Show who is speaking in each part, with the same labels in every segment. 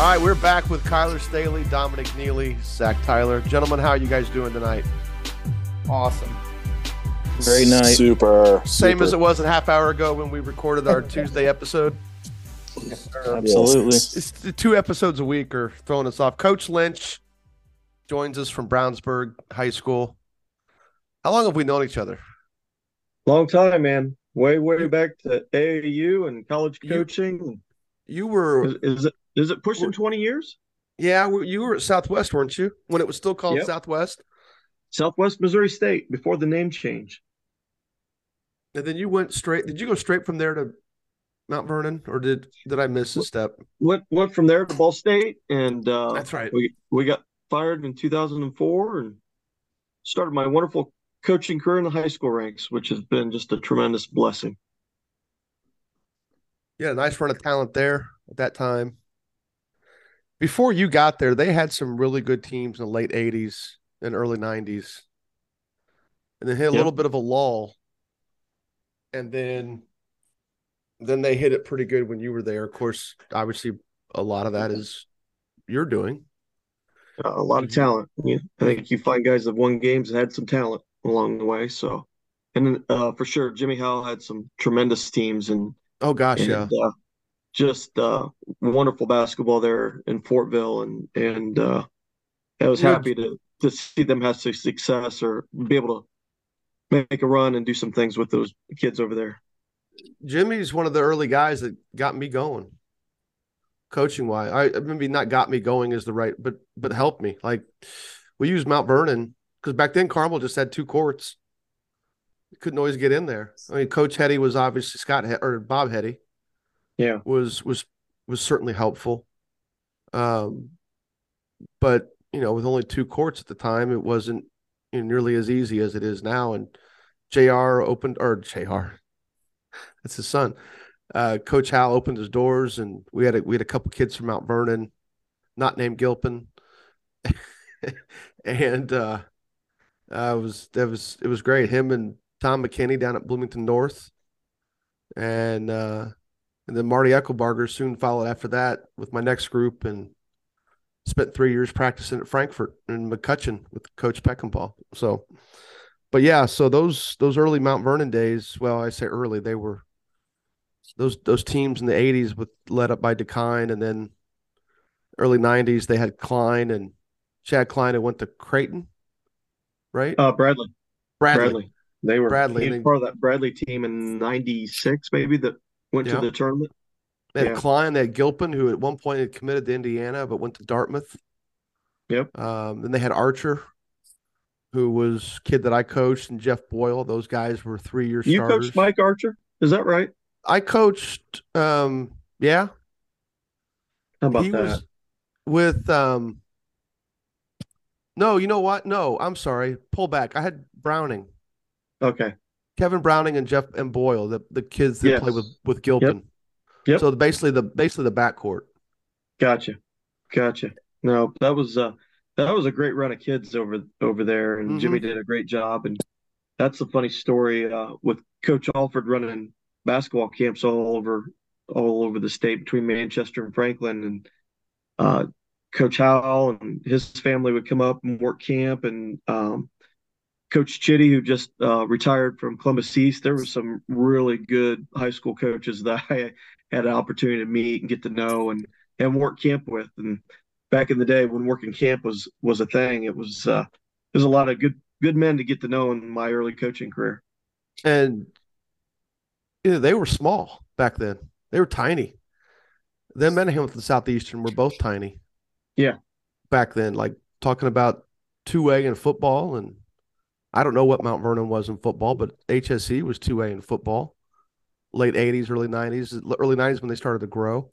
Speaker 1: All right, we're back with Kyler Staley, Dominique Neely, Zak Tyler. Gentlemen, how are you guys doing tonight?
Speaker 2: Awesome.
Speaker 3: Very nice.
Speaker 4: Super.
Speaker 1: Same
Speaker 4: super.
Speaker 1: as it was a half hour ago when we recorded our Tuesday episode.
Speaker 3: Absolutely.
Speaker 1: It's the two episodes a week are throwing us off. Coach Lynch joins us from Brownsburg High School. How long have we known each other?
Speaker 2: Long time, man. Way, way back to AAU and college
Speaker 1: You-
Speaker 2: coaching.
Speaker 1: You were,
Speaker 2: Is, is it is it pushing 20 years?
Speaker 1: yeah, you were at Southwest, weren't you? When it was still called
Speaker 2: Yep.
Speaker 1: Southwest.
Speaker 2: Southwest Missouri State before the name change.
Speaker 1: And then you went straight. Did you go straight from there to Mount Vernon, or did did I miss a step?
Speaker 2: Went went from there to Ball State, and uh,
Speaker 1: That's right.
Speaker 2: we we got fired in 2004 and started my wonderful coaching career in the high school ranks, which has been just a tremendous blessing.
Speaker 1: Yeah, nice run of talent there at that time. Before you got there, they had some really good teams in the late 80s and early 90s. And then hit a
Speaker 2: Yep.
Speaker 1: little bit of a lull. And then then they hit it pretty good when you were there. Of course, obviously a lot of that is you're doing.
Speaker 2: A lot of talent. Yeah, I think you find guys that won games and had some talent along the way. So, and then uh, for sure, Jimmy Howell had some tremendous teams and
Speaker 1: Oh gosh,
Speaker 2: and
Speaker 1: yeah.
Speaker 2: uh, just uh, wonderful basketball there in Fortville, and and uh, I was happy to to see them have some success or be able to make a run and do some things with those kids over there.
Speaker 1: Jimmy's one of the early guys that got me going, coaching wise. I maybe not got me going is the right, but but helped me. Like we used Mount Vernon because back then Carmel just had two courts. Couldn't always get in there. I mean, Coach Hetty was obviously Scott He- or Bob Hetty
Speaker 2: Yeah,
Speaker 1: was was was certainly helpful. Um, but you know, with only two courts at the time, it wasn't you know, nearly as easy as it is now. And Jr. opened or Jr. That's his son. Uh, Coach Howell opened his doors, and we had a, we had a couple kids from Mount Vernon, not named Gilpin, and uh, uh, it was that was it was great. Him and Tom McKinney down at Bloomington North, and uh, and then Marty Eckelbarger soon followed after that with my next group, and spent three years practicing at Frankfort and McCutcheon with Coach Peckinpah. So, but yeah, so those those early Mount Vernon days, well, I say early, they were those those teams in the '80s with led up by DeKine, and then early '90s they had Klein and Chad Klein who went to Creighton, right?
Speaker 2: uh, Bradley,
Speaker 1: Bradley.
Speaker 2: Bradley, they were
Speaker 1: Bradley,
Speaker 2: he was part of that Bradley team in '96, maybe that went
Speaker 1: Yeah.
Speaker 2: to the tournament.
Speaker 1: They had
Speaker 2: Yeah.
Speaker 1: Klein, they had Gilpin, who at one point had committed to Indiana but went to Dartmouth.
Speaker 2: Yep.
Speaker 1: Um, then they had Archer, who was a kid that I coached, and Jeff Boyle. Those guys were three year
Speaker 2: You
Speaker 1: starters.
Speaker 2: coached Mike Archer, is that right?
Speaker 1: I coached, um, yeah,
Speaker 2: How about
Speaker 1: he
Speaker 2: that?
Speaker 1: was with, um, no, you know what? No, I'm sorry. Pull back. I had Browning,
Speaker 2: Okay,
Speaker 1: Kevin Browning, and Jeff and Boyle, the the kids that
Speaker 2: Yes.
Speaker 1: play with with Gilpin.
Speaker 2: Yep.
Speaker 1: So basically the basically the backcourt.
Speaker 2: gotcha, gotcha. No, that was uh that was a great run of kids over over there, and
Speaker 1: Mhm.
Speaker 2: Jimmy did a great job. And that's a funny story uh, with Coach Alford running basketball camps all over all over the state between Manchester and Franklin, and uh, Coach Howell and his family would come up and work camp, and um, Coach Chitty, who just uh, retired from Columbus East. There were some really good high school coaches that I had an opportunity to meet and get to know and and work camp with. And back in the day when working camp was was a thing, it was uh, there's a lot of good good men to get to know in my early coaching career.
Speaker 1: and yeah, they were small back then. They were tiny. Them and the Southeastern were both tiny.
Speaker 2: Yeah.
Speaker 1: Back then, like talking about two A in football, and I don't know what Mount Vernon was in football, but HSE was two A in football. Late eighties, early nineties, early nineties when they started to grow.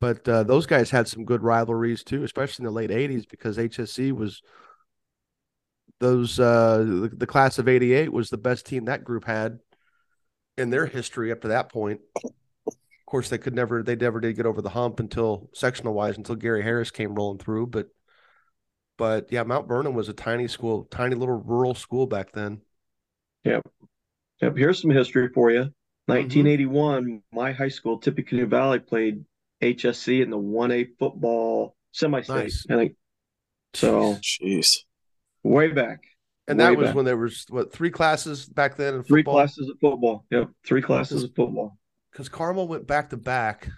Speaker 1: but uh, those guys had some good rivalries too, especially in the late '80s because HSE was those uh, the class of '88 was the best team that group had in their history up to that point. Of course, they could never they never did get over the hump until sectional wise until Gary Harris came rolling through, but but yeah, Mount Vernon was a tiny school, tiny little rural school back then.
Speaker 2: Yep. Yep. Here's some history for you. 1981, mm-hmm. my high school, Tippecanoe Valley, played HSE in the 1A football semi-state. Nice. I think so.
Speaker 3: Jeez,
Speaker 2: way back.
Speaker 1: And way that was back. when there was what three classes back then in
Speaker 2: football? Three classes of football. Yep, three classes of football.
Speaker 1: Because Carmel went back to back,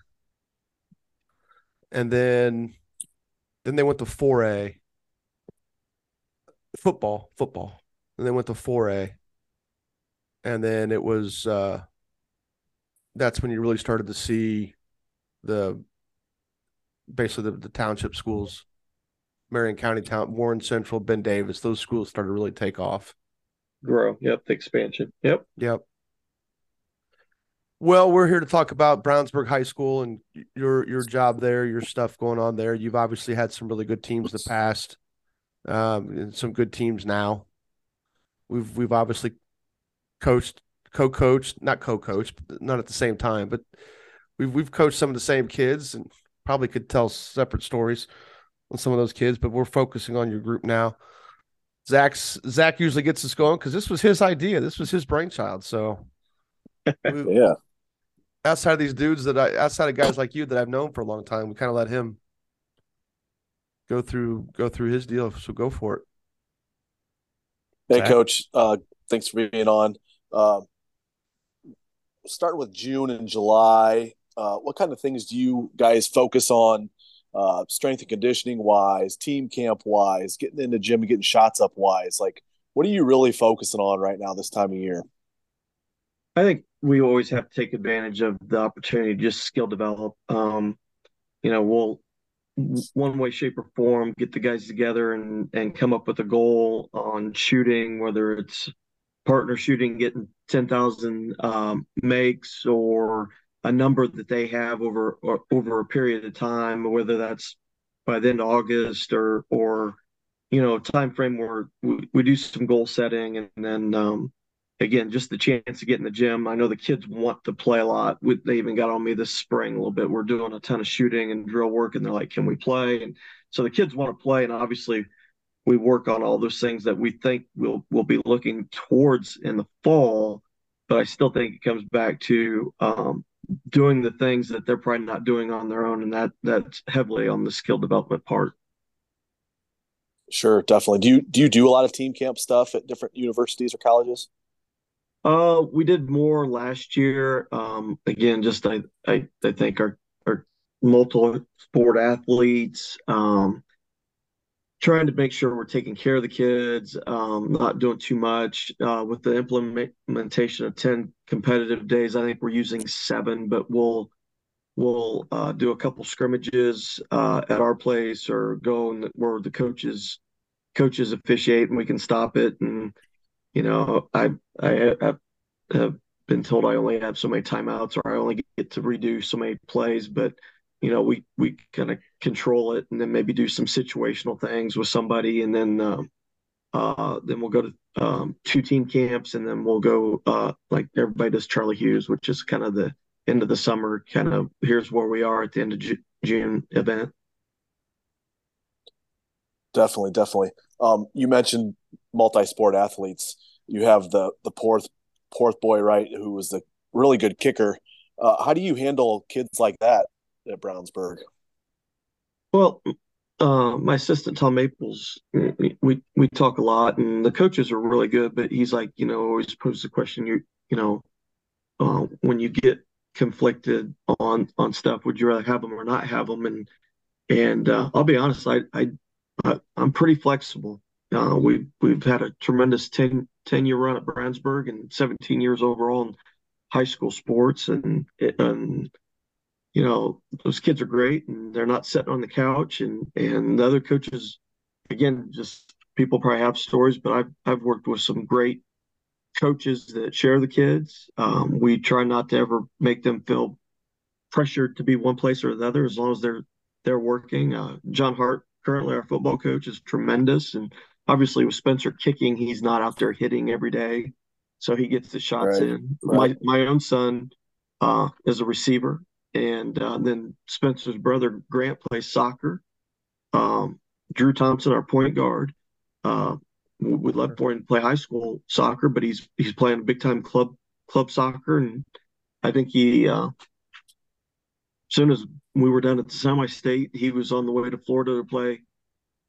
Speaker 1: and then then they went to 4A, football, football. And then went to 4A. And then it was uh that's when you really started to see the basically the, the township schools, Marion County Town, Warren Central, Ben Davis, those schools started to really take off.
Speaker 2: Grow. Yep, the expansion. Yep.
Speaker 1: Yep. Well, we're here to talk about Brownsburg High School and your your job there, your stuff going on there. You've obviously had some really good teams in the past um, some good teams now. We've we've obviously coached, co-coached, not co-coached, not at the same time, but we've we've coached some of the same kids and probably could tell separate stories on some of those kids. But we're focusing on your group now. Zak's Zak usually gets us going because this was his idea. This was his brainchild. So
Speaker 3: we, yeah.
Speaker 1: Outside of these dudes that I outside of guys like you that I've known for a long time, we kind of let him go through go through his deal. So go for it.
Speaker 3: Hey, Zak. Coach. Uh, thanks for being on. Uh, starting with June and July, uh, what kind of things do you guys focus on, uh, strength and conditioning wise, team camp wise, getting in the gym and getting shots up wise? Like, what are you really focusing on right now this time of year?
Speaker 2: I think we always have to take advantage of the opportunity to just skill develop. Um, you know, we'll one way, shape, or form, get the guys together and and come up with a goal on shooting, whether it's partner shooting, getting ten thousand um, makes, or a number that they have over or, over a period of time, whether that's by the end of August or or you know time frame where we, we do some goal setting and then um, again, just the chance to get in the gym. I know the kids want to play a lot. They even got on me this spring a little bit. We're doing a ton of shooting and drill work, and they're like, "Can we play?" And so the kids want to play, and obviously, we work on all those things that we think we'll we'll be looking towards in the fall. But I still think it comes back to um, doing the things that they're probably not doing on their own, and that that's heavily on the skill development part.
Speaker 3: Sure, definitely. Do you do you do a lot of team camp stuff at different universities or colleges?
Speaker 2: Uh, we did more last year. Um, again, just I, I, I think our, our multiple sport athletes, um, trying to make sure we're taking care of the kids, um, not doing too much. Uh, with the implementation of 10 competitive days, I think we're using seven, but we'll, we'll uh, do a couple scrimmages uh, at our place or go where the coaches coaches officiate and we can stop it and you know, I I have, been told I only have so many timeouts or I only get to redo so many plays, but you know, we we kind of control it and then maybe do some situational things with somebody, and then um, uh, then we'll go to um, two team camps, and then we'll go uh, like everybody does Charlie Hughes, which is kind of the end of the summer, kind of here's where we are at the end of June event.
Speaker 3: Definitely, definitely. Um, you mentioned multi-sport athletes. You have the the Porath Porath boy, right, who was the really good kicker. Uh, how do you handle kids like that at Brownsburg?
Speaker 2: Well, uh, my assistant Tom Maples, we we talk a lot, and the coaches are really good. But he's like, you know, always poses the question, you you know, uh, when you get conflicted on on stuff, would you rather have them or not have them? And and uh, I'll be honest, I I I, am pretty flexible. Uh, we've we've had a tremendous 10, 10 year run at Brownsburg and 17 years overall in high school sports, and and you know those kids are great, and they're not sitting on the couch, and and the other coaches, again, just people probably have stories, but I've I've worked with some great coaches that share the kids. Um, we try not to ever make them feel pressured to be one place or the other as long as they're they're working. Uh, John Hart, currently our football coach, is tremendous, and obviously with Spencer kicking, he's not out there hitting every day, so he gets the shots right. in. Right. My my own son uh, is a receiver, and uh, then Spencer's brother Grant plays soccer. Um, Drew Thompson, our point guard, uh, would love for him to play high school soccer, but he's he's playing big time club club soccer, and I think he. Uh, as soon as we were done at the semi-state, he was on the way to Florida to play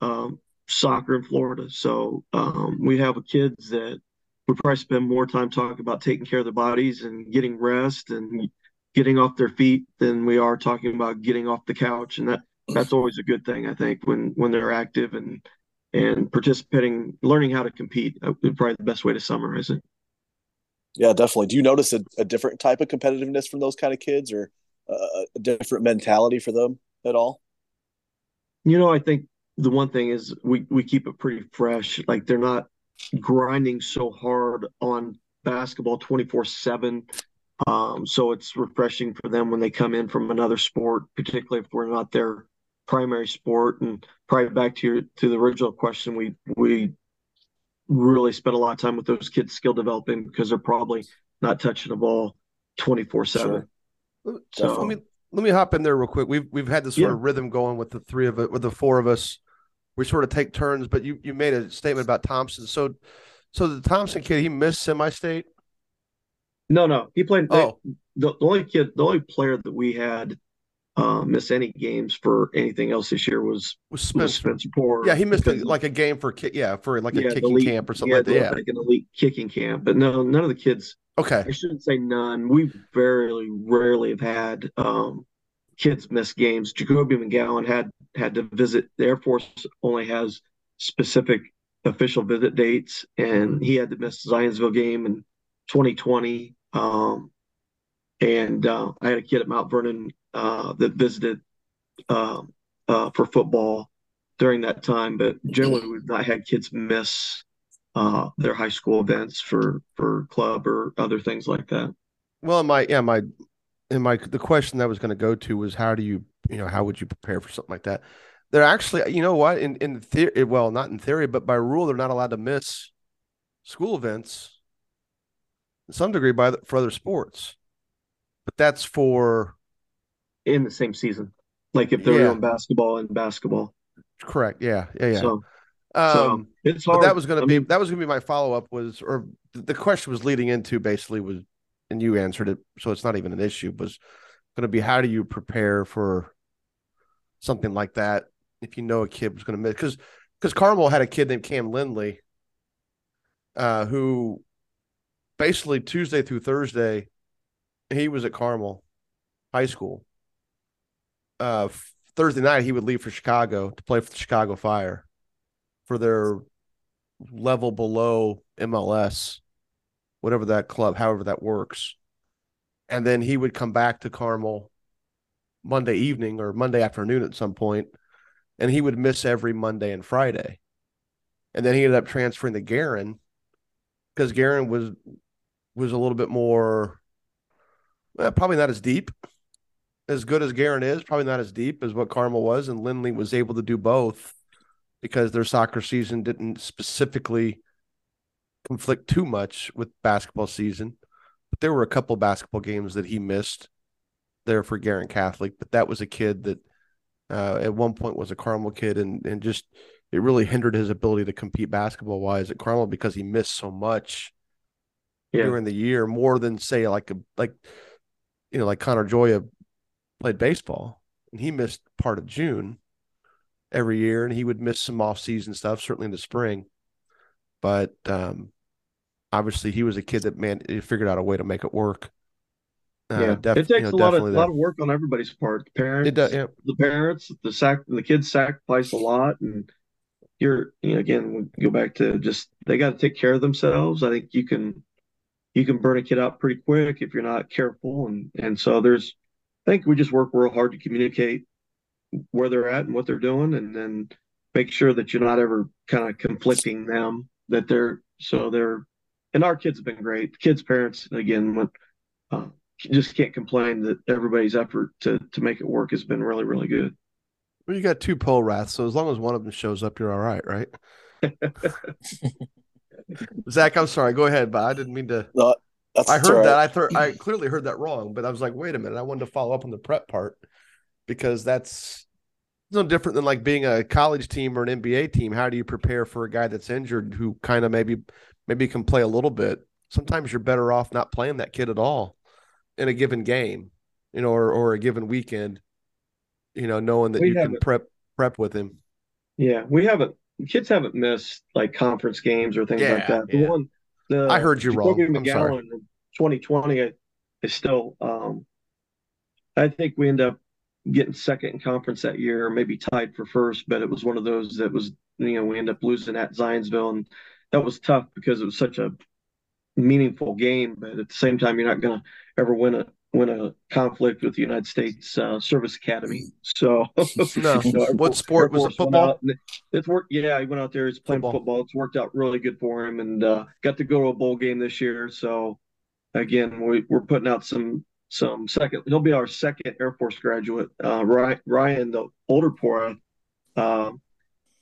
Speaker 2: um, soccer in Florida. So um, we have kids that we probably spend more time talking about taking care of their bodies and getting rest and getting off their feet than we are talking about getting off the couch, and that that's always a good thing. I think when when they're active and and participating, learning how to compete, uh, probably the best way to summarize it.
Speaker 3: Yeah, definitely. Do you notice a, a different type of competitiveness from those kind of kids, or uh, a different mentality for them at all?
Speaker 2: You know, I think the one thing is we we keep it pretty fresh. Like they're not grinding so hard on basketball 24 7 um, so it's refreshing for them when they come in from another sport particularly if we're not their primary sport. And probably back to your to the original question we we really spend a lot of time with those kids skill developing because they're probably not touching the ball 24 7
Speaker 1: so let me let me hop in there real quick. We've we've had this sort yeah. of rhythm going with the three of it with the four of us we sort of take turns but you you made a statement about thompson so so the thompson kid he missed semi-state
Speaker 2: no no he played oh. the, the only kid the only player that we had uh, miss any games for anything else this year was was Spencer, was Spencer Porath.
Speaker 1: Yeah, he missed a, like a game for yeah for like a yeah, kicking elite, camp or something like that. Yeah,
Speaker 2: like an elite kicking camp, but no, none of the kids.
Speaker 1: Okay,
Speaker 2: I shouldn't say none. We very rarely have had um, kids miss games. Jacoby McGowan had had to visit. The Air Force only has specific official visit dates, and he had to miss the Zionsville game in 2020. Um, and uh, I had a kid at Mount Vernon uh, that visited uh, uh, for football during that time. But generally, we've not had kids miss uh, their high school events for for club or other things like that.
Speaker 1: Well, my yeah, my and my the question that was going to go to was how do you you know how would you prepare for something like that? They're actually you know what in in theory well not in theory but by rule they're not allowed to miss school events in some degree by the, for other sports, but that's for
Speaker 2: in the same season. Like if they're yeah. doing basketball and basketball.
Speaker 1: Correct. Yeah. Yeah. Yeah. So, um, so it's hard. that was going to be mean, that was going to be my follow up was or the question was leading into basically was and you answered it so it's not even an issue was going to be how do you prepare for something like that if you know a kid was going to miss because because Carmel had a kid named Cam Lindley uh, who basically Tuesday through Thursday he was at Carmel High School uh, Thursday night he would leave for Chicago to play for the Chicago Fire for their level below MLS, whatever that club, however that works. And then he would come back to Carmel Monday evening or Monday afternoon at some point, and he would miss every Monday and Friday. And then he ended up transferring to Guerin because Guerin was was a little bit more well, probably not as deep as good as Guerin is, probably not as deep as what Carmel was, and Lindley was able to do both because their soccer season didn't specifically conflict too much with basketball season. But there were a couple basketball games that he missed there for Guerin Catholic, but that was a kid that uh, at one point was a Carmel kid and and just it really hindered his ability to compete basketball wise at Carmel because he missed so much yeah. during the year, more than say like a like you know like Connor Joya played baseball and he missed part of June every year and he would miss some off season stuff, certainly in the spring. But um, obviously he was a kid that man he figured out a way to make it work.
Speaker 2: Uh, yeah, def- it takes you know, a lot of a lot of work on everybody's part. The parents, does, yeah. the parents, the sac, the kids sacrifice a lot, and you're you know again we go back to just they got to take care of themselves. I think you can you can burn a kid out pretty quick if you're not careful, and and so there's I think we just work real hard to communicate where they're at and what they're doing, and then make sure that you're not ever kind of conflicting them. That they're so they're and our kids have been great. Kids' parents again when uh, just can't complain that everybody's effort to to make it work has been really really good.
Speaker 1: Well, you got two Poraths, so as long as one of them shows up, you're all right, right? Zak, I'm sorry. Go ahead, but I didn't mean to.
Speaker 3: No,
Speaker 1: I heard right. that. I thought I clearly heard that wrong, but I was like, wait a minute. I wanted to follow up on the prep part because that's no different than like being a college team or an NBA team. How do you prepare for a guy that's injured who kind of maybe maybe you can play a little bit? Sometimes you're better off not playing that kid at all in a given game, you know, or or a given weekend. You know, knowing that we you can prep prep with him.
Speaker 2: Yeah, we haven't. Kids haven't missed like conference games or things yeah, like that. The yeah. one, the
Speaker 1: I heard you wrong. I'm sorry. In
Speaker 2: 2020 is still. Um, I think we end up getting second in conference that year, maybe tied for first, but it was one of those that was, you know, we ended up losing at Zionsville. And that was tough because it was such a meaningful game. But at the same time, you're not going to ever win a win a conflict with the United States uh, Service Academy. So,
Speaker 1: no. you know, what sport was it? Football.
Speaker 2: It's worked. Yeah, he went out there. He's playing football. football. It's worked out really good for him, and uh, got to go to a bowl game this year. So, again, we, we're putting out some some second. He'll be our second Air Force graduate. Uh, Ryan, the older Porath,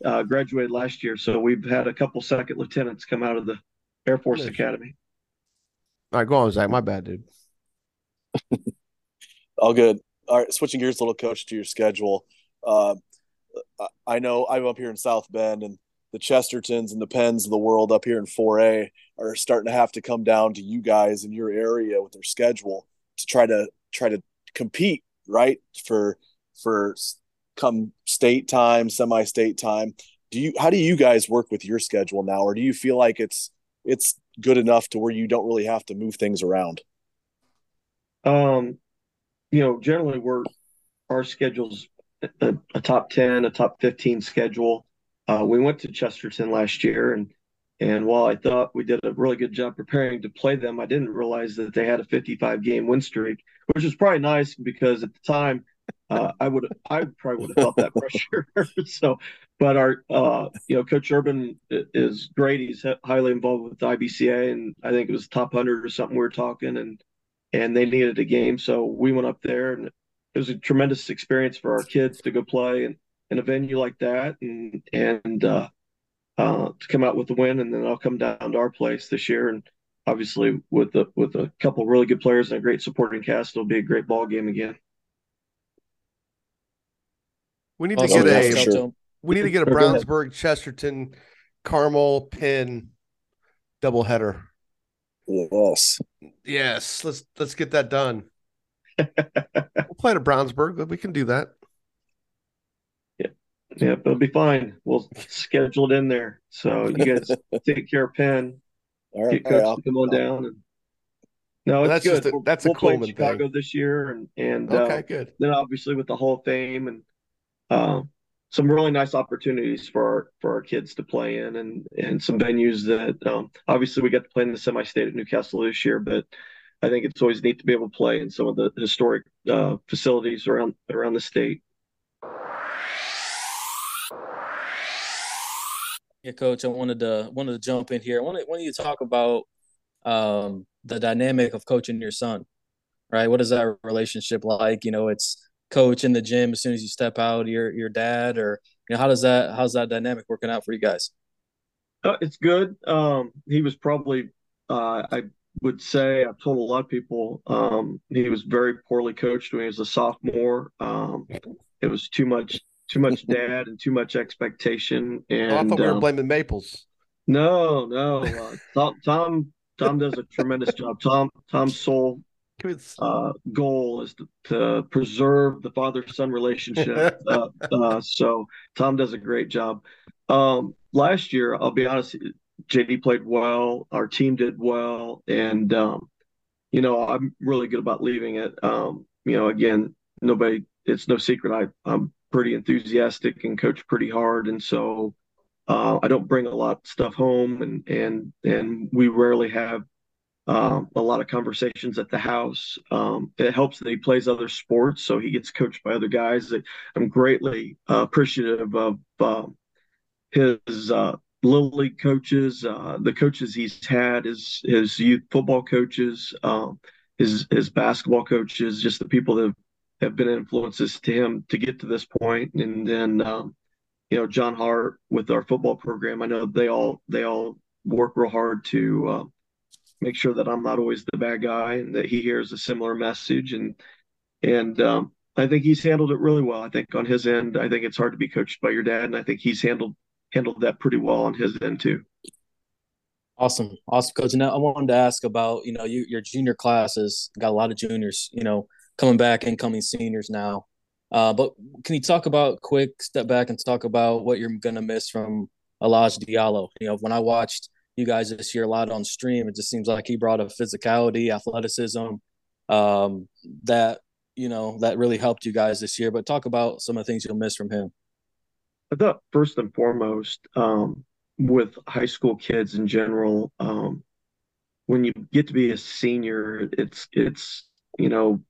Speaker 2: uh, graduated last year, so we've had a couple second lieutenants come out of the Air Force nice. Academy.
Speaker 1: All right, go on, Zak. My bad, dude.
Speaker 3: All good. All right, switching gears a little, coach, to your schedule. Uh, I know I'm up here in South Bend, and the Chestertons and the Penns of the world up here in 4A are starting to have to come down to you guys in your area with their schedule to try to try to compete right for for come state time semi-state time. Do you how do you guys work with your schedule now? Or do you feel like it's it's good enough to where you don't really have to move things around?
Speaker 2: Um you know generally we're our schedules a, a top 10 a top 15 schedule. Uh, we went to chesterton last year and and while I thought we did a really good job preparing to play them, I didn't realize that they had a 55 game win streak, which was probably nice because at the time uh, I would I probably would have felt that pressure. so, but our uh, you know Coach Urban is great. He's highly involved with the IBCA, and I think it was top hundred or something we were talking, and and they needed a game, so we went up there, and it was a tremendous experience for our kids to go play in, in a venue like that, and and uh, uh, to come out with the win, and then I'll come down to our place this year, and obviously with with a couple really good players and a great supporting cast, it'll be a great ball game again.
Speaker 1: We need to get a sure. we need to get a Brownsburg, Chesterton, Carmel, Penn doubleheader.
Speaker 3: Yes.
Speaker 1: Yes. Let's let's get that done. we'll play to Brownsburg, but we can do that.
Speaker 2: Yeah, Yeah, it'll be fine. We'll schedule it in there. So you guys take care of Penn. All right, get coach right, to come on down. And, no, it's
Speaker 1: well,
Speaker 2: good.
Speaker 1: A, that's
Speaker 2: we'll,
Speaker 1: a we'll play
Speaker 2: Chicago
Speaker 1: thing.
Speaker 2: this year, and and
Speaker 1: okay,
Speaker 2: uh,
Speaker 1: good.
Speaker 2: Then obviously with the Hall of Fame and uh, some really nice opportunities for our for our kids to play in, and and some venues that um, obviously we got to play in the semi-state at Newcastle this year, but I think it's always neat to be able to play in some of the historic uh, facilities around around the state.
Speaker 4: Yeah, coach, I wanted to wanted to jump in here. I wanted, wanted you to talk about um, the dynamic of coaching your son, right? What is that relationship like? You know, it's coach in the gym as soon as you step out, your your dad, or you know, how does that how's that dynamic working out for you guys?
Speaker 2: Uh, it's good. Um, he was probably, uh, I would say, I've told a lot of people, um, he was very poorly coached when he was a sophomore. Um, it was too much too much dad and too much expectation. And
Speaker 1: oh, I thought we were um, blaming Maples.
Speaker 2: No, no. Uh, Tom, Tom, Tom does a tremendous job. Tom, Tom's sole uh, goal is to, to, preserve the father-son relationship. uh, uh, so Tom does a great job. Um, last year, I'll be honest, JD played well. Our team did well, and um, you know I'm really good about leaving it. Um, you know, again, nobody. It's no secret. I I'm pretty enthusiastic and coach pretty hard, and so uh, I don't bring a lot of stuff home, and and and we rarely have uh, a lot of conversations at the house. Um, it helps that he plays other sports, so he gets coached by other guys. I'm greatly uh, appreciative of um, his uh, little league coaches, uh, the coaches he's had, his his youth football coaches. Um, his his basketball coaches, just the people that have, have been influences to him to get to this point, and then um, you know John Hart with our football program. I know they all they all work real hard to uh, make sure that I'm not always the bad guy and that he hears a similar message and and um, I think he's handled it really well. I think on his end, I think it's hard to be coached by your dad, and I think he's handled handled that pretty well on his end too.
Speaker 4: Awesome, awesome, coach. And I wanted to ask about you know you, your junior classes got a lot of juniors, you know, coming back and coming seniors now. Uh, but can you talk about quick step back and talk about what you're gonna miss from Elijah Diallo? You know, when I watched you guys this year a lot on stream, it just seems like he brought a physicality, athleticism um, that you know that really helped you guys this year. But talk about some of the things you'll miss from him.
Speaker 2: I thought first and foremost, um, with high school kids in general, um, when you get to be a senior, it's it's you know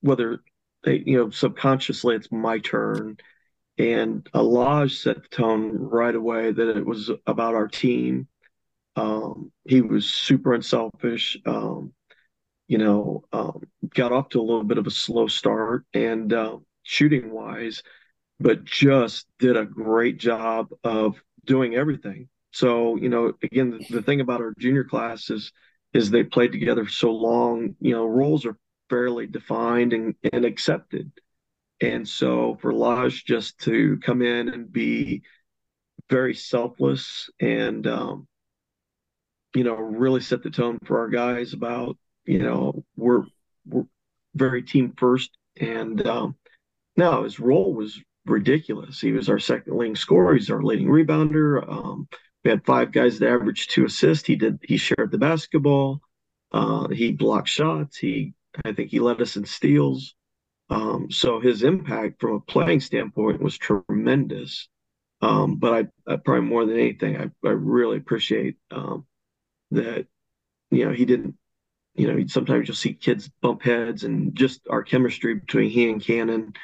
Speaker 2: whether they you know subconsciously it's my turn, and Alaj set the tone right away that it was about our team. Um, he was super unselfish. Um, you know, um, got off to a little bit of a slow start and uh, shooting wise, but just did a great job of doing everything. So, you know, again, the, the thing about our junior class is, is they played together so long, you know, roles are fairly defined and, and accepted. And so for Lodge just to come in and be very selfless and, um, you know, really set the tone for our guys about, you know, we're, we're very team first. And um, now his role was ridiculous. He was our second leading scorer. He's our leading rebounder. Um, we had five guys that averaged two assists. He did. He shared the basketball. Uh, he blocked shots. He, I think, he led us in steals. Um, so his impact from a playing standpoint was tremendous. Um, but I, I, probably more than anything, I, I really appreciate um, that. You know, he didn't. You know, sometimes you'll see kids bump heads, and just our chemistry between he and Kanon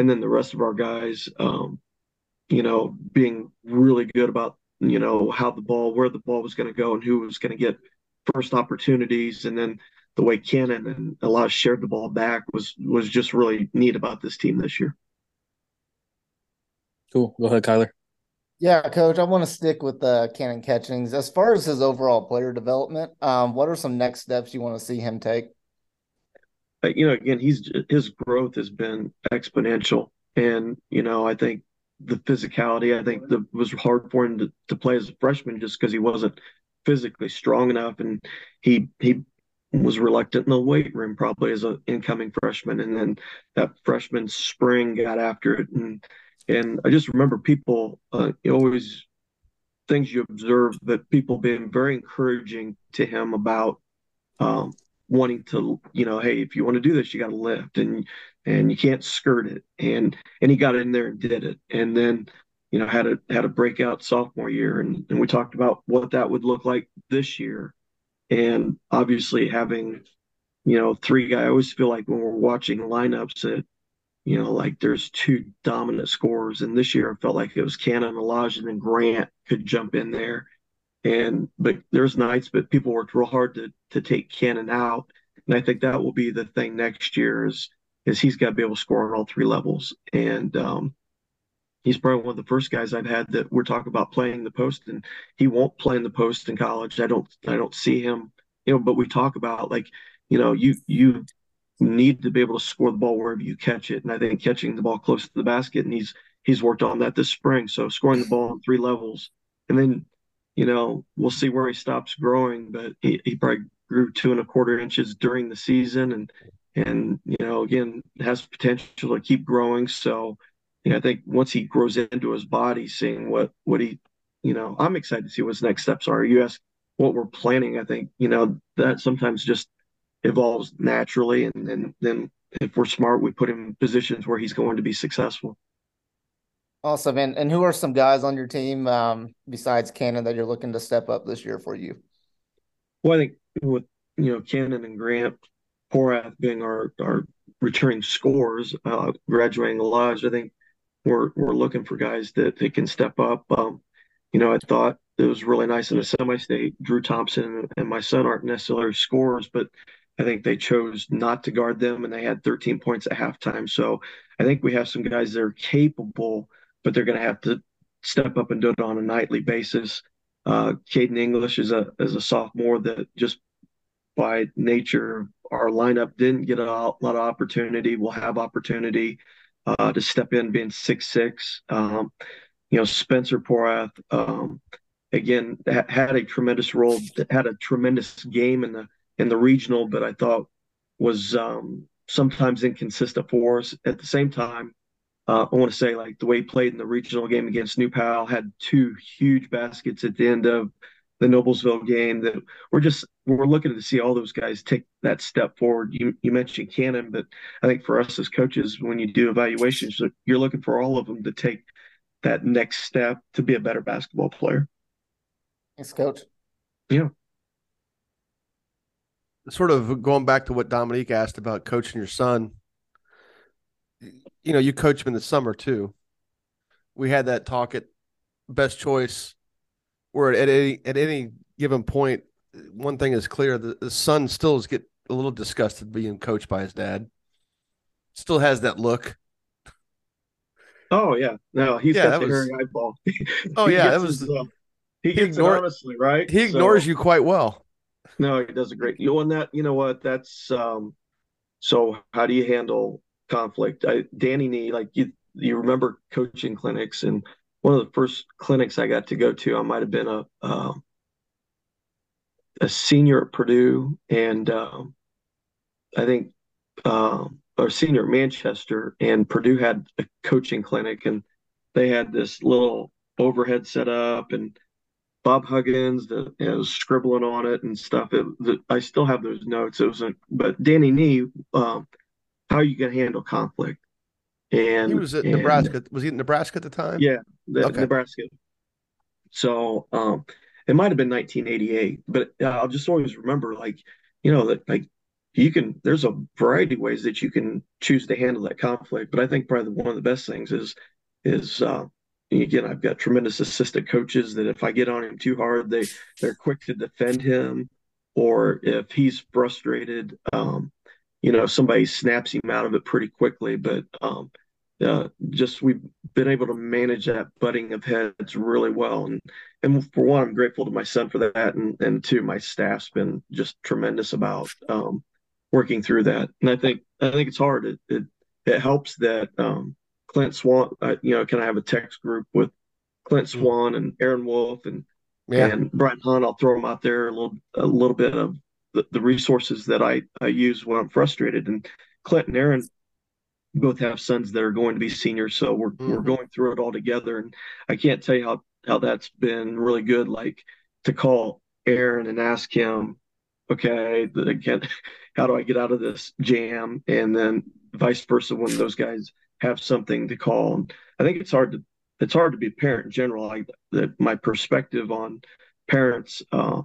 Speaker 2: and then the rest of our guys, um, you know, being really good about you know how the ball, where the ball was going to go, and who was going to get first opportunities, and then the way Kanon and Elias shared the ball back was was just really neat about this team this year.
Speaker 4: Cool. Go ahead, Kyler.
Speaker 5: Yeah, coach, I want to stick with uh, Kanon Catchings. As far as his overall player development, um, what are some next steps you want to see him take?
Speaker 2: you know, again, he's his growth has been exponential, and you know, I think the physicality, I think the was hard for him to, to play as a freshman just because he wasn't physically strong enough, and he he was reluctant in the weight room probably as an incoming freshman, and then that freshman spring got after it, and and I just remember people uh, always things you observe that people being very encouraging to him about um, wanting to, you know, hey, if you want to do this, you got to lift and and you can't skirt it. And and he got in there and did it. And then, you know, had a had a breakout sophomore year. And, and we talked about what that would look like this year. And obviously having, you know, three guys, I always feel like when we're watching lineups that, you know, like there's two dominant scores. And this year I felt like it was Kanon, Elijah, and then Grant could jump in there. And but there's nights, but people worked real hard to to take Kanon out, and I think that will be the thing next year is is he's got to be able to score on all three levels, and um, he's probably one of the first guys I've had that we're talking about playing the post, and he won't play in the post in college. I don't I don't see him, you know. But we talk about like you know you you need to be able to score the ball wherever you catch it, and I think catching the ball close to the basket, and he's he's worked on that this spring. So scoring the ball on three levels, and then you know, we'll see where he stops growing, but he, he probably grew two and a quarter inches during the season and and you know again has potential to keep growing so you know, i think once he grows into his body seeing what what he you know i'm excited to see what his next steps are you ask what we're planning i think you know that sometimes just evolves naturally and then then if we're smart we put him in positions where he's going to be successful
Speaker 5: Awesome. And and who are some guys on your team um, besides Kanon that you're looking to step up this year for you?
Speaker 2: Well, I think with you know Kanon and Grant, Porath being our our returning scores, uh, graduating the lodge, I think we're we're looking for guys that, that can step up. Um, you know, I thought it was really nice in the semi-state. Drew Thompson and my son aren't necessarily scorers, but I think they chose not to guard them, and they had 13 points at halftime. So I think we have some guys that are capable, but they're going to have to step up and do it on a nightly basis. Uh, Caden English is a is a sophomore that just by nature our lineup didn't get a lot of opportunity. We'll have opportunity uh, to step in, being six six. Um, you know, Spencer Porath, um, again ha- had a tremendous role, had a tremendous game in the in the regional, but I thought was um, sometimes inconsistent for us. At the same time, uh, I want to say like the way he played in the regional game against New Pal had two huge baskets at the end of the Noblesville game that we're just we're looking to see all those guys take that step forward. You you mentioned Kanon, but I think for us as coaches, when you do evaluations, you're looking for all of them to take that next step to be a better basketball player.
Speaker 5: Thanks, coach.
Speaker 2: Yeah.
Speaker 1: Sort of going back to what Dominique asked about coaching your son. You know, you coach him in the summer too. We had that talk at Best Choice where at any at any given point, one thing is clear: the, the son still is get a little disgusted being coached by his dad. Still has that look.
Speaker 2: Oh yeah, no, he's
Speaker 1: Yeah,
Speaker 2: got
Speaker 1: that
Speaker 2: the
Speaker 1: was-
Speaker 2: hairy eyeball.
Speaker 1: Oh, yeah, that was-
Speaker 2: his, uh, he
Speaker 1: he
Speaker 2: gets
Speaker 1: ignore-
Speaker 2: honestly, right?
Speaker 1: He ignores
Speaker 2: So-
Speaker 1: you quite well.
Speaker 2: No, he does a great. You know, and that you know what? That's um. So how do you handle conflict? I, Danny Nee, like you, you remember coaching clinics, and one of the first clinics I got to go to, I might have been a um, a senior at Purdue, and um, I think um, or senior at Manchester, and Purdue had a coaching clinic, and they had this little overhead set up, and Bob Huggins that you know, was scribbling on it and stuff. It, the, I still have those notes. It was, a, but Danny Nee, um, how you to handle conflict? And
Speaker 1: He was at
Speaker 2: and-
Speaker 1: Nebraska. Was he at Nebraska at the time?
Speaker 2: Yeah, the,
Speaker 1: Okay.
Speaker 2: Nebraska. So um, it might have been 1988, but uh, I'll just always remember, like, you know, that like you can. There's a variety of ways that you can choose to handle that conflict, but I think probably one of the best things is is uh, again, I've got tremendous assistant coaches that if I get on him too hard, they they're quick to defend him, or if he's frustrated, um, you know, somebody snaps him out of it pretty quickly. But um, uh, just we've been able to manage that butting of heads really well, and and for one, I'm grateful to my son for that, and and two, my staff's been just tremendous about um, working through that. And I think I think it's hard. It it, it helps that um, Clint Swan, uh, you know, can I have a text group with Clint Swan and Aaron Wolf and
Speaker 1: Yeah.
Speaker 2: and Brian Hunt? I'll throw them out there a little a little bit of the, the resources that I I use when I'm frustrated. And Clint and Aaron both have sons that are going to be seniors, so we're we're
Speaker 1: Mhm.
Speaker 2: going through it all together. And I can't tell you how how that's been really good. Like to call Aaron and ask him, okay, again, how do I get out of this jam? And then vice versa when those guys have something to call. And I think it's hard to it's hard to be a parent in general. Like that, my perspective on parents, uh,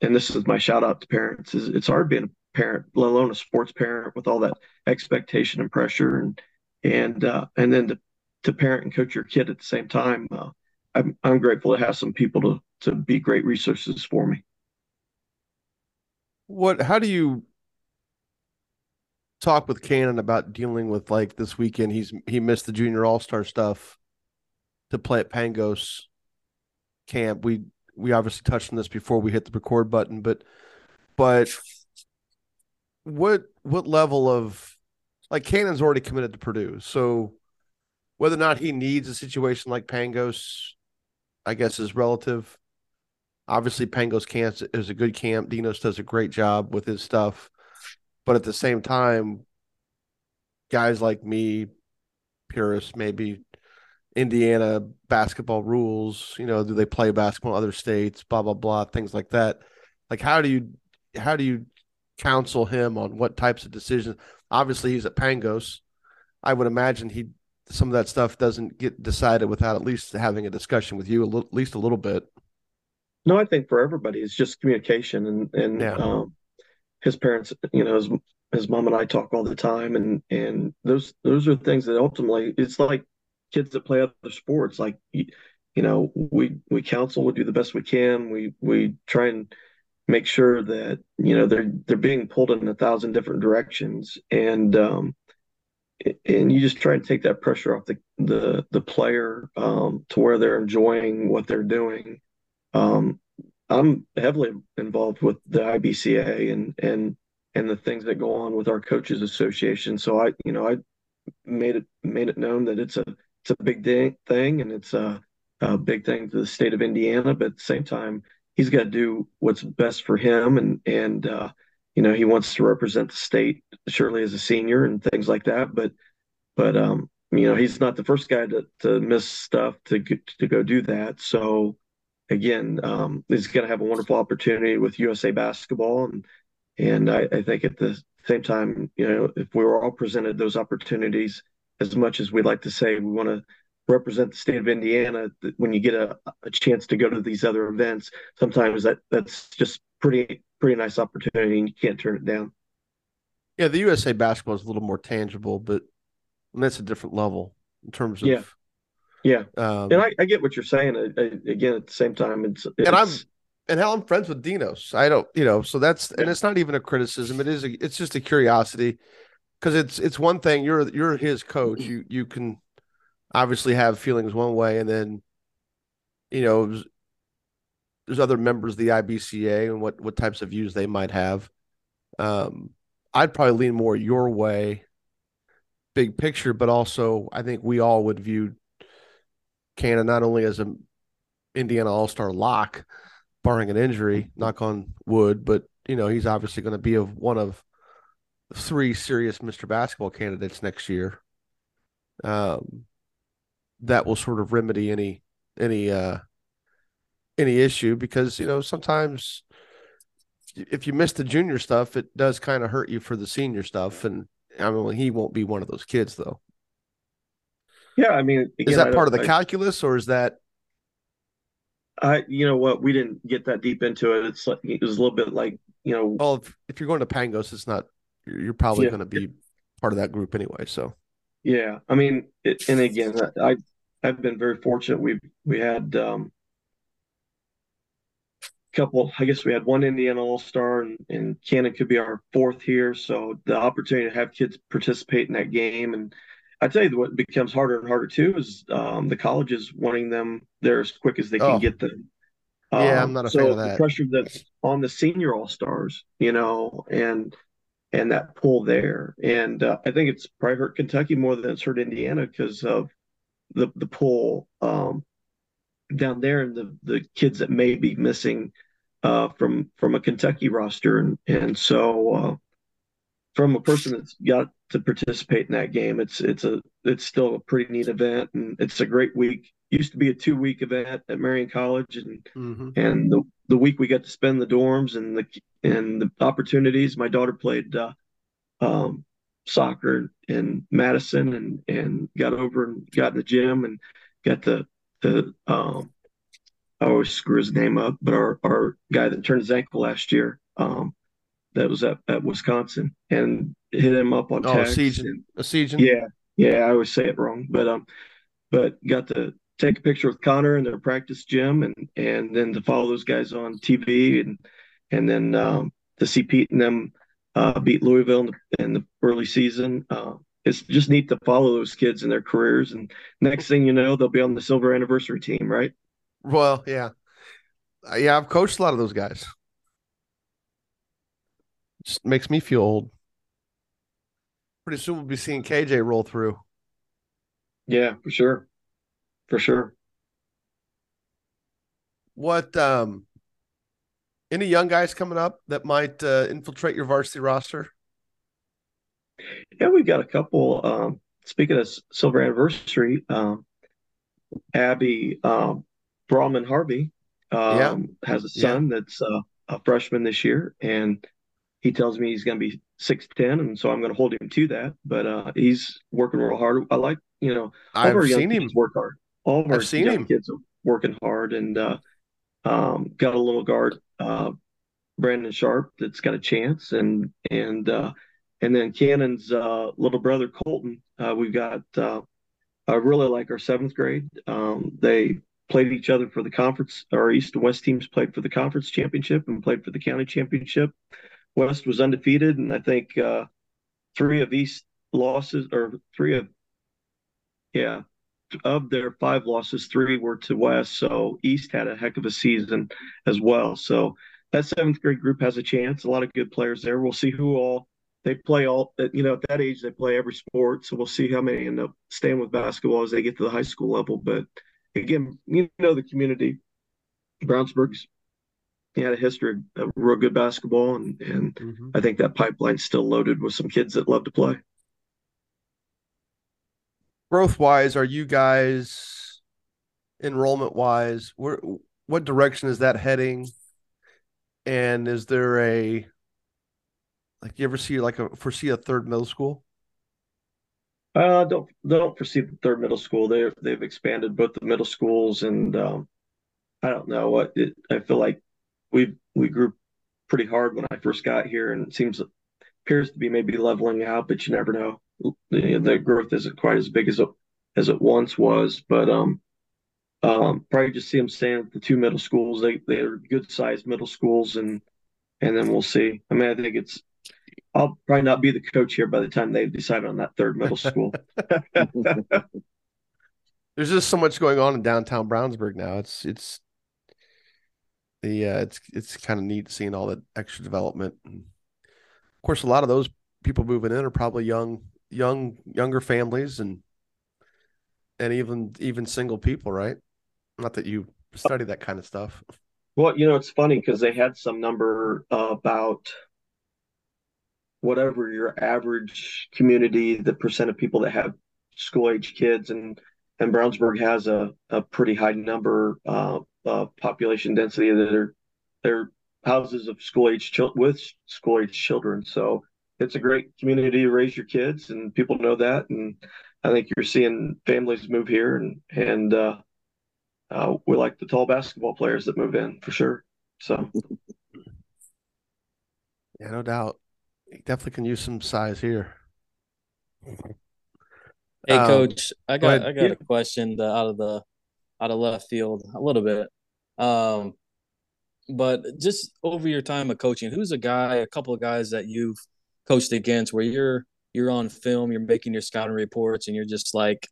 Speaker 2: and this is my shout out to parents, is it's hard being a parent, let alone a sports parent with all that expectation and pressure, and and uh, and then to to parent and coach your kid at the same time. Uh, I'm I'm grateful to have some people to to be great resources for me.
Speaker 1: What? How do you talk with Kanon about dealing with like this weekend? He's he missed the junior all star stuff to play at Pangos camp. We we obviously touched on this before we hit the record button, but but what what level of like Kanon's already committed to Purdue, so whether or not he needs a situation like Pangos, I guess is relative. Obviously, Pangos camp is a good camp. Dinos does a great job with his stuff, but at the same time, guys like me, purists, maybe Indiana basketball rules. You know, do they play basketball in other states? Blah blah blah, things like that. Like, how do you how do you counsel him on what types of decisions? Obviously, he's at Pangos. I would imagine he some of that stuff doesn't get decided without at least having a discussion with you, a little, at least a little bit.
Speaker 2: No, I think for everybody, it's just communication, and and
Speaker 1: Yeah.
Speaker 2: um, his parents, you know, his his mom and I talk all the time, and and those those are things that ultimately it's like kids that play other sports, like you, know, we we counsel, we do the best we can, we we try and make sure that you know they're they're being pulled in a thousand different directions, and um, and you just try to take that pressure off the the the player um, to where they're enjoying what they're doing. Um, I'm heavily involved with the IBCA and and and the things that go on with our coaches association. So I, you know, I made it made it known that it's a it's a big thing and it's a, a big thing to the state of Indiana. But at the same time, he's got to do what's best for him and and uh, you know he wants to represent the state surely as a senior and things like that. But but um, you know he's not the first guy to to miss stuff to to go do that. So again, um, he's going to have a wonderful opportunity with USA Basketball, and and I, I, think at the same time, you know, if we were all presented those opportunities, as much as we'd like to say we want to represent the state of Indiana, when you get a, a chance to go to these other events, sometimes that that's just pretty pretty nice opportunity, and you can't turn it down.
Speaker 1: Yeah, the USA Basketball is a little more tangible, but that's a different level in terms of
Speaker 2: yeah. Yeah, um, and I, I, get what you're saying. I, I, again, at the same time, it's, it's,
Speaker 1: and I'm and hell, I'm friends with Dinos. I don't, you know, so that's and it's not even a criticism. It is, a, it's just a curiosity because it's it's one thing. You're you're his coach. You you can obviously have feelings one way, and then you know there's other members of the IBCA and what what types of views they might have. Um, I'd probably lean more your way, big picture, but also I think we all would view Kanon not only as a Indiana All Star lock, barring an injury, knock on wood, but you know he's obviously going to be of one of three serious Mr. Basketball candidates next year. Um, that will sort of remedy any any uh any issue because you know sometimes if you miss the junior stuff, it does kind of hurt you for the senior stuff. And I mean, he won't be one of those kids though.
Speaker 2: Yeah, I mean,
Speaker 1: is that part of the I, calculus, or is that?
Speaker 2: I, you know what, we didn't get that deep into it. It's like it was a little bit like you know.
Speaker 1: Well, if, if you're going to Pangos, it's not. You're probably yeah. going to be part of that group anyway. So.
Speaker 2: Yeah, I mean, it, and again, I I've been very fortunate. We we had um, a couple i guess we had one indiana all-star and, and Kanon could be our fourth here so the opportunity to have kids participate in that game and I tell you what becomes harder and harder too is um, the colleges wanting them there as quick as they can oh. get them.
Speaker 1: Um, yeah, I'm not a
Speaker 2: so
Speaker 1: fan of that.
Speaker 2: The pressure that's on the senior all stars, you know, and and that pull there, and uh, I think it's probably hurt Kentucky more than it's hurt Indiana because of the the pull um, down there and the the kids that may be missing uh, from from a Kentucky roster, and and so uh, from a person that's got to participate in that game. It's it's a it's still a pretty neat event, and it's a great week. Used to be a two week event at Marian College, and mm-hmm. and the the week we got to spend the dorms and the and the opportunities. My daughter played uh, um, soccer in Madison, and and got over and got in the gym and got the the um, I always screw his name up, but our our guy that turned his ankle last year. Um, that was at, at Wisconsin and hit him up on
Speaker 1: oh,
Speaker 2: text.
Speaker 1: Season. A season.
Speaker 2: Yeah. Yeah. I always say it wrong, but, um, but got to take a picture with Connor in their practice gym and, and then to follow those guys on TV and, and then, um, to see Pete and them, uh, beat Louisville in the, in the early season. Uh, it's just neat to follow those kids in their careers. And next thing you know, they'll be on the silver anniversary team, right?
Speaker 1: Well, yeah. Yeah, I've coached a lot of those guys. Just makes me feel old. Pretty soon we'll be seeing KJ roll through.
Speaker 2: Yeah, for sure. For sure.
Speaker 1: What um any young guys coming up that might uh, infiltrate your varsity roster?
Speaker 2: Yeah, we've got a couple. Um, speaking of silver anniversary, um, Abby um, Brahman Harvey um, yeah. has a son yeah. that's uh, a freshman this year, and he tells me he's going to be 6'10 and so i'm going to hold him to that but uh, he's working real hard i like you know
Speaker 1: I've our him.
Speaker 2: work hard all of our
Speaker 1: I've seen
Speaker 2: young
Speaker 1: him.
Speaker 2: kids are working hard and uh, um, got a little guard uh, brandon sharp that's got a chance and and uh, and then Kanon's uh, little brother colton uh, we've got i really like our seventh grade um, they played each other for the conference. Our East and West teams played for the conference championship and played for the county championship. West was undefeated, and I think uh, three of East losses or three of yeah of their five losses, three were to West. So East had a heck of a season as well. So that seventh grade group has a chance. A lot of good players there. We'll see who all they play all you know at that age they play every sport so we'll see how many end up staying with basketball as they get to the high school level but again you know the community brownsburg's had a history of real good basketball and and mm-hmm. i think that pipeline's still loaded with some kids that love to play
Speaker 1: growth wise are you guys enrollment wise where what direction is that heading and is there a like, you ever see like a foresee a third middle school?
Speaker 2: Uh, don't don't foresee the third middle school. They they've expanded both the middle schools, and um, I don't know what it, I feel like we we grew pretty hard when I first got here, and it seems appears to be maybe leveling out, but you never know. The, the growth isn't quite as big as it as it once was, but um, um, probably just see them staying at the two middle schools. They they're good sized middle schools, and and then we'll see. I mean, I think it's I'll probably not be the coach here by the time they've decided on that third middle school.
Speaker 1: There's just so much going on in downtown Brownsburg now. It's it's the uh, it's it's kind of neat seeing all that extra development. And of course, a lot of those people moving in are probably young young younger families and and even even single people, right? Not that you study that kind of stuff.
Speaker 2: Well, you know, it's funny because they had some number about whatever your average community, the percent of people that have school age kids, and and Brownsburg has a, a pretty high number uh, uh, population density that are they're houses of school age children with school age children. So it's a great community to raise your kids, and people know that. And I think you're seeing families move here, and and uh, uh, we like the tall basketball players that move in for sure. So
Speaker 1: yeah, no doubt he definitely can use some size here.
Speaker 4: Hey, um, coach, I got go I got yeah. a question out of the out of left field a little bit. Um, but just over your time of coaching, who's a guy, a couple of guys that you've coached against where you're you're on film, you're making your scouting reports, and you're just like,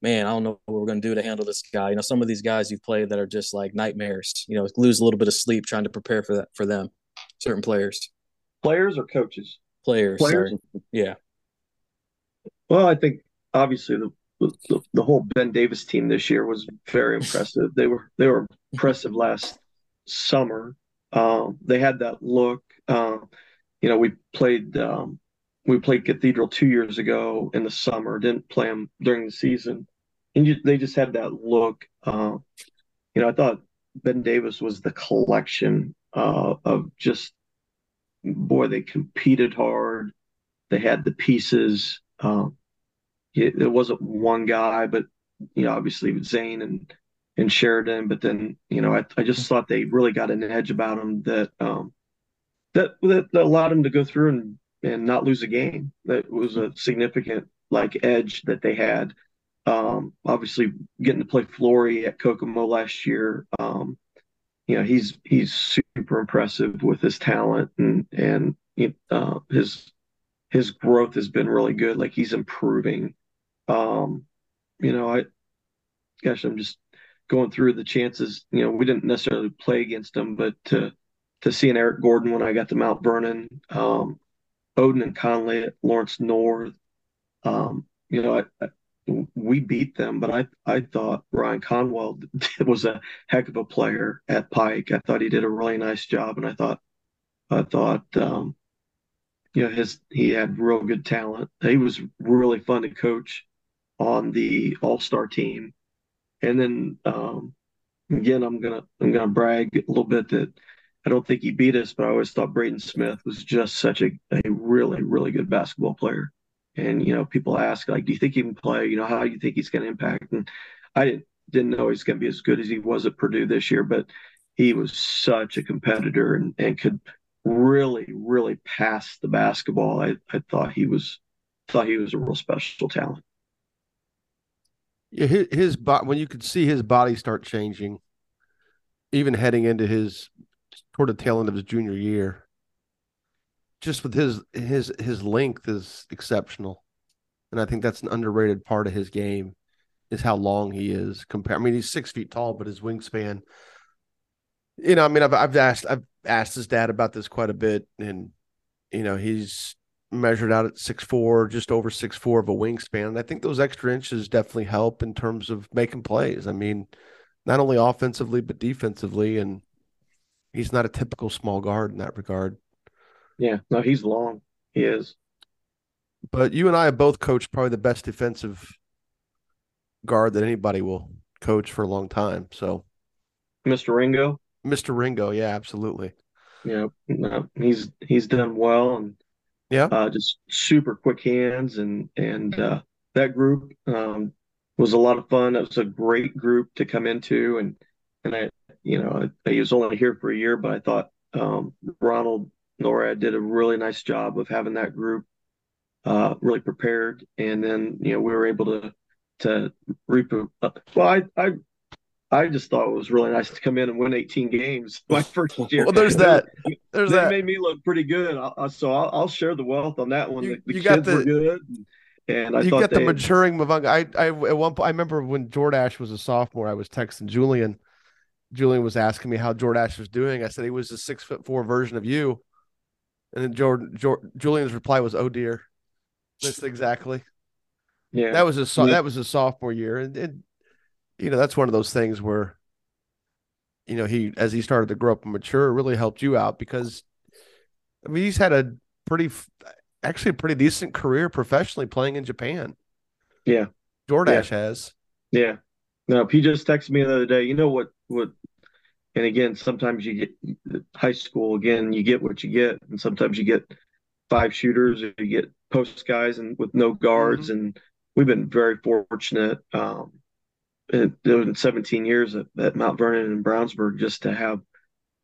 Speaker 4: man, I don't know what we're going to do to handle this guy. You know, some of these guys you've played that are just like nightmares. You know, lose a little bit of sleep trying to prepare for that for them. Certain players.
Speaker 2: Players or coaches?
Speaker 4: Players. Players. Sorry. Yeah.
Speaker 2: Well, I think obviously the, the, the whole Ben Davis team this year was very impressive. they were they were impressive last summer. Um, they had that look. Uh, you know, we played um, we played Cathedral two years ago in the summer. Didn't play them during the season, and you, they just had that look. Uh, you know, I thought Ben Davis was the collection uh, of just boy, they competed hard. They had the pieces. Um, it, it, wasn't one guy, but you know, obviously Zane and and Sheridan. But then you know, I, I just thought they really got an edge about them that um, that, that that allowed them to go through and and not lose a game. That was a significant like edge that they had. Um, obviously, getting to play Flory at Kokomo last year. Um, you know he's he's super impressive with his talent and and uh, his his growth has been really good. Like he's improving. Um, you know, I gosh, I'm just going through the chances. You know, we didn't necessarily play against him, but to to seeing Eric Gordon when I got to Mount Vernon, um, Oden and Conley at Lawrence North. Um, you know, I, I, we beat them, but I I thought Ryan Conwell was a heck of a player at Pike. I thought he did a really nice job, and I thought I thought um, you know his he had real good talent. He was really fun to coach on the All Star team, and then um, again I'm gonna I'm gonna brag a little bit that I don't think he beat us, but I always thought Braden Smith was just such a, a really really good basketball player. And you know, people ask like, "Do you think he can play? You know, how do you think he's going to impact?" And I didn't didn't know he's going to be as good as he was at Purdue this year, but he was such a competitor and, and could really really pass the basketball. I, I thought he was thought he was a real special talent.
Speaker 1: Yeah, his, his when you could see his body start changing, even heading into his toward the tail end of his junior year. Just with his his his length is exceptional, and I think that's an underrated part of his game is how long he is. Compare, I mean, he's six feet tall, but his wingspan. You know, I mean, I've I've asked I've asked his dad about this quite a bit, and you know, he's measured out at six four, just over six four of a wingspan. And I think those extra inches definitely help in terms of making plays. I mean, not only offensively but defensively, and he's not a typical small guard in that regard.
Speaker 2: Yeah, no, he's long. He is.
Speaker 1: But you and I have both coached probably the best defensive guard that anybody will coach for a long time. So,
Speaker 2: Mr. Ringo.
Speaker 1: Mr. Ringo, yeah, absolutely.
Speaker 2: Yeah, no, he's he's done well, and
Speaker 1: yeah,
Speaker 2: uh, just super quick hands, and and uh, that group um, was a lot of fun. It was a great group to come into, and and I, you know, I, I was only here for a year, but I thought um, Ronald Norad did a really nice job of having that group uh, really prepared, and then you know we were able to to reap. Well, I, I I just thought it was really nice to come in and win 18 games my first year.
Speaker 1: well, there's that. There's
Speaker 2: they
Speaker 1: that.
Speaker 2: made me look pretty good. I, so I'll, I'll, share the wealth on that one.
Speaker 1: You,
Speaker 2: the, the
Speaker 1: you got the
Speaker 2: good, and I
Speaker 1: you
Speaker 2: got
Speaker 1: the maturing Mavunga. I I at one point I remember when Jordash was a sophomore. I was texting Julian. Julian was asking me how Jordash was doing. I said he was a six foot four version of you, and then Jordan, Jordan Julian's reply was, "Oh dear." That's exactly.
Speaker 2: Yeah,
Speaker 1: that was a so- that was a sophomore year, and, and you know that's one of those things where you know he as he started to grow up and mature really helped you out because I mean he's had a pretty actually a pretty decent career professionally playing in Japan.
Speaker 2: Yeah,
Speaker 1: Jordash yeah. has.
Speaker 2: Yeah, no, he just texted me the other day. You know what? What? And again, sometimes you get high school. Again, you get what you get, and sometimes you get five shooters, or you get post guys and with no guards, mm-hmm. and we've been very fortunate um, in, in 17 years at, at, Mount Vernon and Brownsburg just to have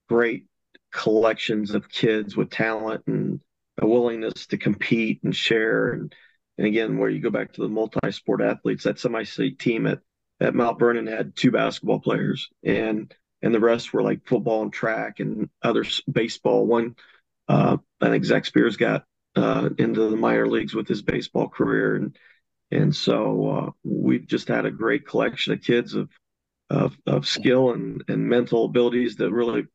Speaker 2: great collections of kids with talent and a willingness to compete and share. And, and again, where you go back to the multi-sport athletes, that semi-state team at, at Mount Vernon had two basketball players and and the rest were like football and track and other baseball. One, uh, I think Zach Spears got uh, into the minor leagues with his baseball career, and and so uh, we've just had a great collection of kids of of, of skill and, and mental abilities that really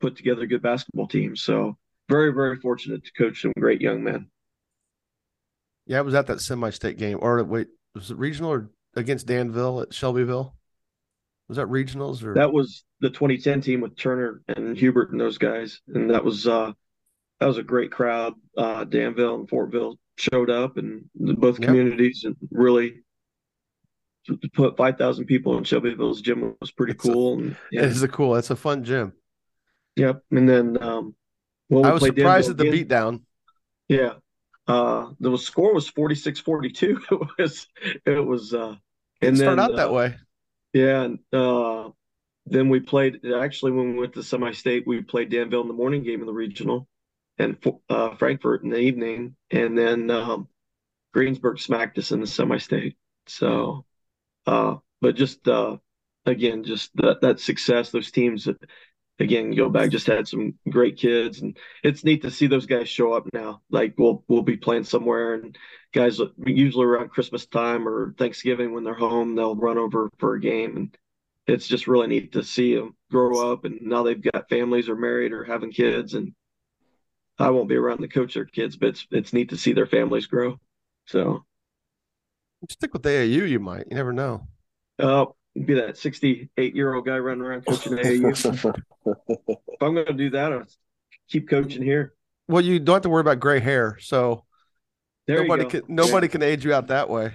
Speaker 2: put together good basketball teams. So very very fortunate to coach some great young men.
Speaker 1: Yeah, I was at that semi-state game, or wait, was it regional or against Danville at Shelbyville? Was that regionals or
Speaker 2: that was the 2010 team with Turner and Hubert and those guys, and that was uh that was a great crowd. Uh, Danville and Fortville showed up, and both communities, yep. and really to put five thousand people in Shelbyville's gym was pretty it's cool. A, and,
Speaker 1: yeah. It is a cool. It's a fun gym.
Speaker 2: Yep. And then, um,
Speaker 1: well, we I was surprised Danville at the beatdown.
Speaker 2: Yeah. Uh, the score was 46-42. It was, it was, uh,
Speaker 1: and then, start out uh, that way.
Speaker 2: Yeah. And, uh, then we played actually when we went to semi-state, we played Danville in the morning game in the regional, and uh, Frankfort in the evening, and then um, Greensburg smacked us in the semi-state. So, uh, but just uh, again, just that that success, those teams that again go back just had some great kids, and it's neat to see those guys show up now. Like we'll we'll be playing somewhere, and guys usually around Christmas time or Thanksgiving when they're home, they'll run over for a game, and it's just really neat to see them grow up, and now they've got families or married or having kids, and I won't be around to coach their kids, but it's it's neat to see their families grow. So
Speaker 1: stick with AAU, you might. You never know.
Speaker 2: Uh, be that 68 year old guy running around coaching AAU. if I'm going to do that, I'll keep coaching here.
Speaker 1: Well, you don't have to worry about gray hair, so
Speaker 2: there
Speaker 1: nobody can nobody yeah. can age you out that way.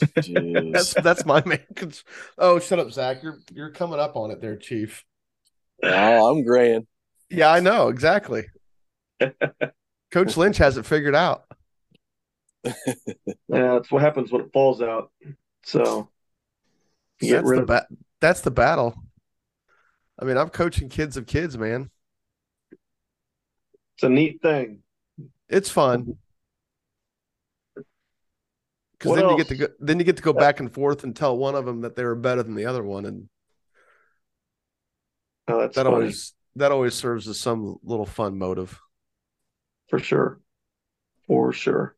Speaker 1: that's that's my main. Cons- oh, shut up, Zach. You're you're coming up on it there, Chief.
Speaker 3: Oh, I'm graying.
Speaker 1: Yeah, I know exactly. Coach Lynch has it figured out.
Speaker 2: yeah, that's what happens when it falls out. So
Speaker 1: that's the ba- that's the battle. I mean, I'm coaching kids of kids, man.
Speaker 2: It's a neat thing.
Speaker 1: It's fun. because then else? you get to go, then you get to go back and forth and tell one of them that they were better than the other one, and
Speaker 2: oh, that
Speaker 1: funny. always that always serves as some little fun motive.
Speaker 2: For sure, for sure.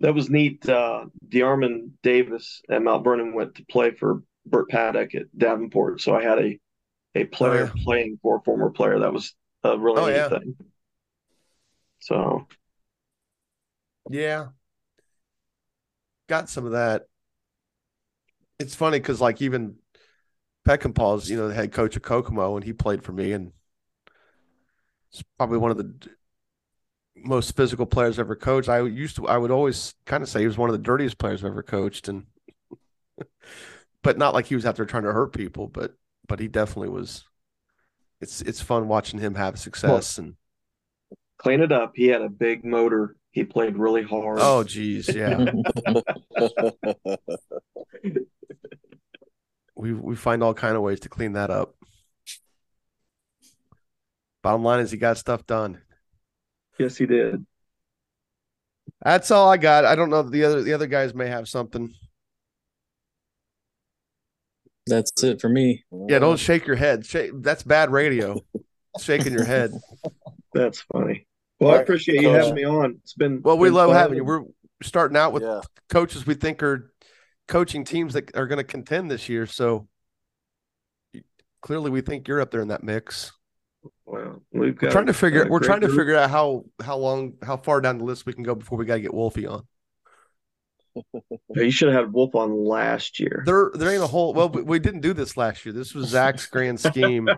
Speaker 2: That was neat. Uh, DeArmond Davis at Mount Vernon went to play for Burt Paddock at Davenport, so I had a a player oh, yeah. playing for a former player. That was a really oh, neat yeah. thing. So,
Speaker 1: yeah, got some of that. It's funny because like even Peckinpah's, you know, the head coach of Kokomo, and he played for me, and it's probably one of the most physical players I've ever coached. I used to, I would always kind of say he was one of the dirtiest players I've ever coached, and but not like he was out there trying to hurt people, but but he definitely was. It's it's fun watching him have success well, and
Speaker 2: clean it up. He had a big motor. He played really hard.
Speaker 1: Oh, geez, yeah. we we find all kind of ways to clean that up. Bottom line is he got stuff done.
Speaker 2: Yes, he did.
Speaker 1: That's all I got. I don't know the other the other guys may have something.
Speaker 4: That's it for me.
Speaker 1: Yeah, don't shake your head. Shake, that's bad radio. Shaking your head.
Speaker 2: That's funny. Well, I appreciate you having me on. It's been
Speaker 1: well. We
Speaker 2: been
Speaker 1: love having you. We're starting out with yeah. coaches we think are coaching teams that are going to contend this year. So clearly, we think you're up there in that mix.
Speaker 2: Well, we've got
Speaker 1: we're trying to figure. We're trying to figure out how how long how far down the list we can go before we got to get Wolfie on.
Speaker 2: You should have had Wolf on last year.
Speaker 1: There, there ain't a whole. Well, we didn't do this last year. This was Zach's grand scheme.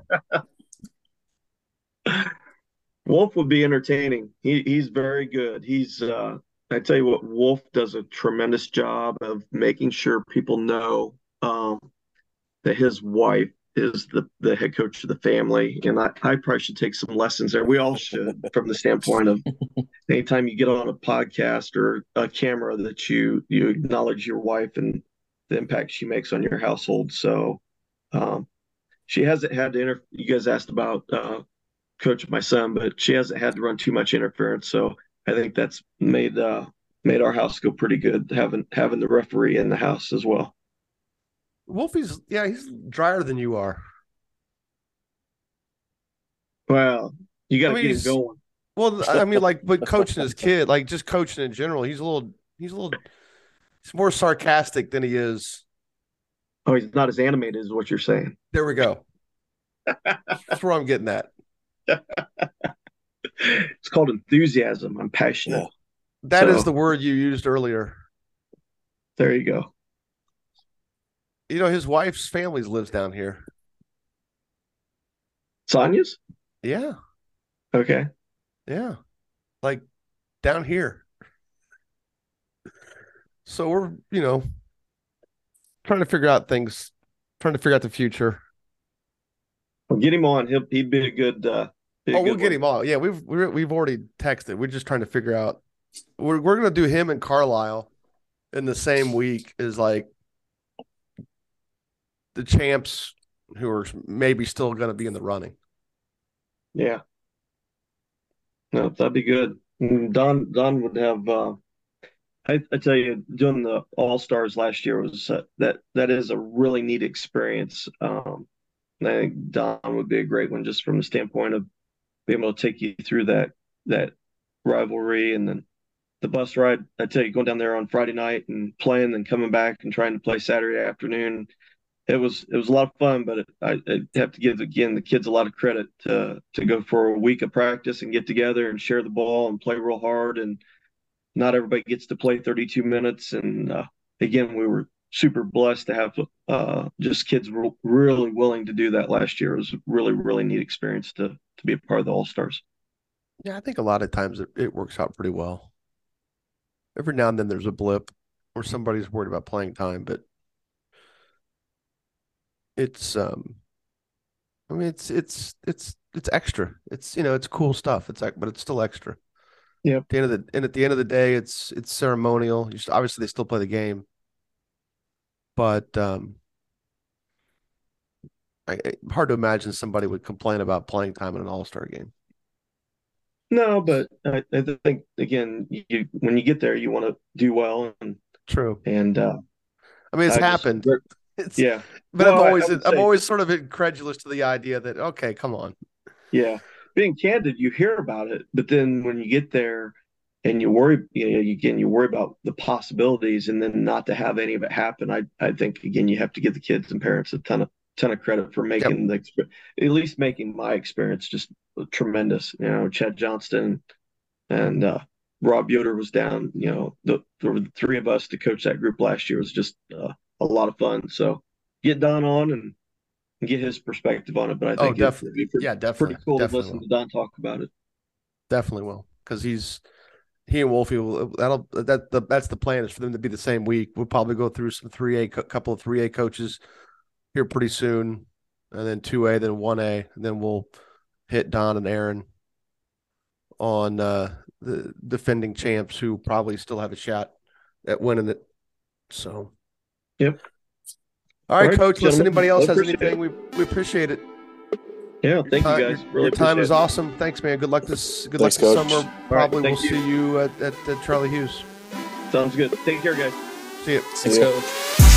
Speaker 2: Wolf would be entertaining. He he's very good. He's uh I tell you what, Wolf does a tremendous job of making sure people know um, that his wife is the, the head coach of the family. And I, I probably should take some lessons there. We all should, from the standpoint of anytime you get on a podcast or a camera that you you acknowledge your wife and the impact she makes on your household. So um, she hasn't had to inter. You guys asked about uh, coach my son, but she hasn't had to run too much interference. So I think that's made uh, made our house go pretty good having having the referee in the house as well.
Speaker 1: Wolfie's yeah, he's drier than you are.
Speaker 2: Well, you got to I mean, get him going.
Speaker 1: Well, I mean, like, but coaching his kid, like just coaching in general, he's a little, he's a little, he's more sarcastic than he is.
Speaker 2: Oh, he's not as animated as what you're saying.
Speaker 1: There we go. That's where I'm getting at.
Speaker 2: it's called enthusiasm. I'm passionate.
Speaker 1: That so, is the word you used earlier.
Speaker 2: There you go.
Speaker 1: You know, his wife's family lives down here.
Speaker 2: Sonia's?
Speaker 1: Yeah.
Speaker 2: Okay.
Speaker 1: Yeah. Like down here. So we're, you know, trying to figure out things, trying to figure out the future.
Speaker 2: Well, get him on. He'll he'd be a good uh
Speaker 1: be Oh, we'll get him on. Yeah, we've we we've already texted. We're just trying to figure out we're we're gonna do him and Carlisle in the same week is like the champs who are maybe still going to be in the running.
Speaker 2: Yeah. No, that'd be good. Don Don would have. Uh, I, I tell you, doing the All Stars last year was uh, that that is a really neat experience. Um, I think Don would be a great one just from the standpoint of being able to take you through that that rivalry and then the bus ride. I tell you, going down there on Friday night and playing, and coming back and trying to play Saturday afternoon. It was it was a lot of fun, but I, I have to give again the kids a lot of credit to to go for a week of practice and get together and share the ball and play real hard. And not everybody gets to play 32 minutes. And uh, again, we were super blessed to have uh, just kids re- really willing to do that last year. It was a really really neat experience to to be a part of the All Stars.
Speaker 1: Yeah, I think a lot of times it, it works out pretty well every now and then there's a blip where somebody's worried about playing time, but it's um I mean it's it's it's it's extra. It's you know, it's cool stuff. It's like but it's still extra.
Speaker 2: Yeah.
Speaker 1: At the end of the and at the end of the day it's it's ceremonial. You just, obviously they still play the game. But um I, hard to imagine somebody would complain about playing time in an all-star game.
Speaker 2: No, but I, I think again, you when you get there, you want to do well and
Speaker 1: True.
Speaker 2: and uh,
Speaker 1: I mean, it's
Speaker 2: I just-
Speaker 1: happened. It's,
Speaker 2: yeah,
Speaker 1: But
Speaker 2: Well,
Speaker 1: I'm always I'm
Speaker 2: say-
Speaker 1: always sort of incredulous to the idea that okay, come on.
Speaker 2: yeah. Being candid, you hear about it, but then when you get there and you worry, you know, again, you worry about the possibilities, and then not to have any of it happen. I I think again, you have to give the kids and parents a ton of ton of credit for making the exp- at least making my experience just tremendous. You know, Chad Johnston and uh, Rob Yoder was down. You know, the, the three of us to coach that group last year was just uh, a lot of fun. So get Don on and, and get his perspective on it. But I
Speaker 1: Oh,
Speaker 2: think it'd
Speaker 1: definitely.
Speaker 2: be pretty,
Speaker 1: Yeah, definitely.
Speaker 2: pretty cool to listen
Speaker 1: will.
Speaker 2: to Don talk about it.
Speaker 1: Definitely will because he's he and Wolfie will that'll that the that's the plan is for them to be the same week. We'll probably go through some three A couple of three A coaches here pretty soon, and then two A, then one A, and then we'll hit Don and Aaron on uh, the defending champs who probably still have a shot at winning it. So,
Speaker 2: Yep.
Speaker 1: All right,
Speaker 2: All right,
Speaker 1: coach. Unless anybody else has
Speaker 2: appreciate
Speaker 1: anything, we we appreciate it.
Speaker 2: Yeah, thank
Speaker 1: Your
Speaker 2: you
Speaker 1: time-
Speaker 2: guys.
Speaker 1: Your,
Speaker 2: Really
Speaker 1: your time
Speaker 2: appreciate
Speaker 1: is
Speaker 2: it.
Speaker 1: awesome. Thanks, man. Good luck this. Good
Speaker 3: Thanks,
Speaker 1: luck this
Speaker 3: Coach.
Speaker 1: summer.
Speaker 2: right,
Speaker 1: Probably we'll
Speaker 2: you.
Speaker 1: see you at, at, at Charlie Hughes.
Speaker 2: Sounds good. Take care, guys.
Speaker 1: See you.
Speaker 4: Thanks,
Speaker 3: Yeah.
Speaker 4: coach.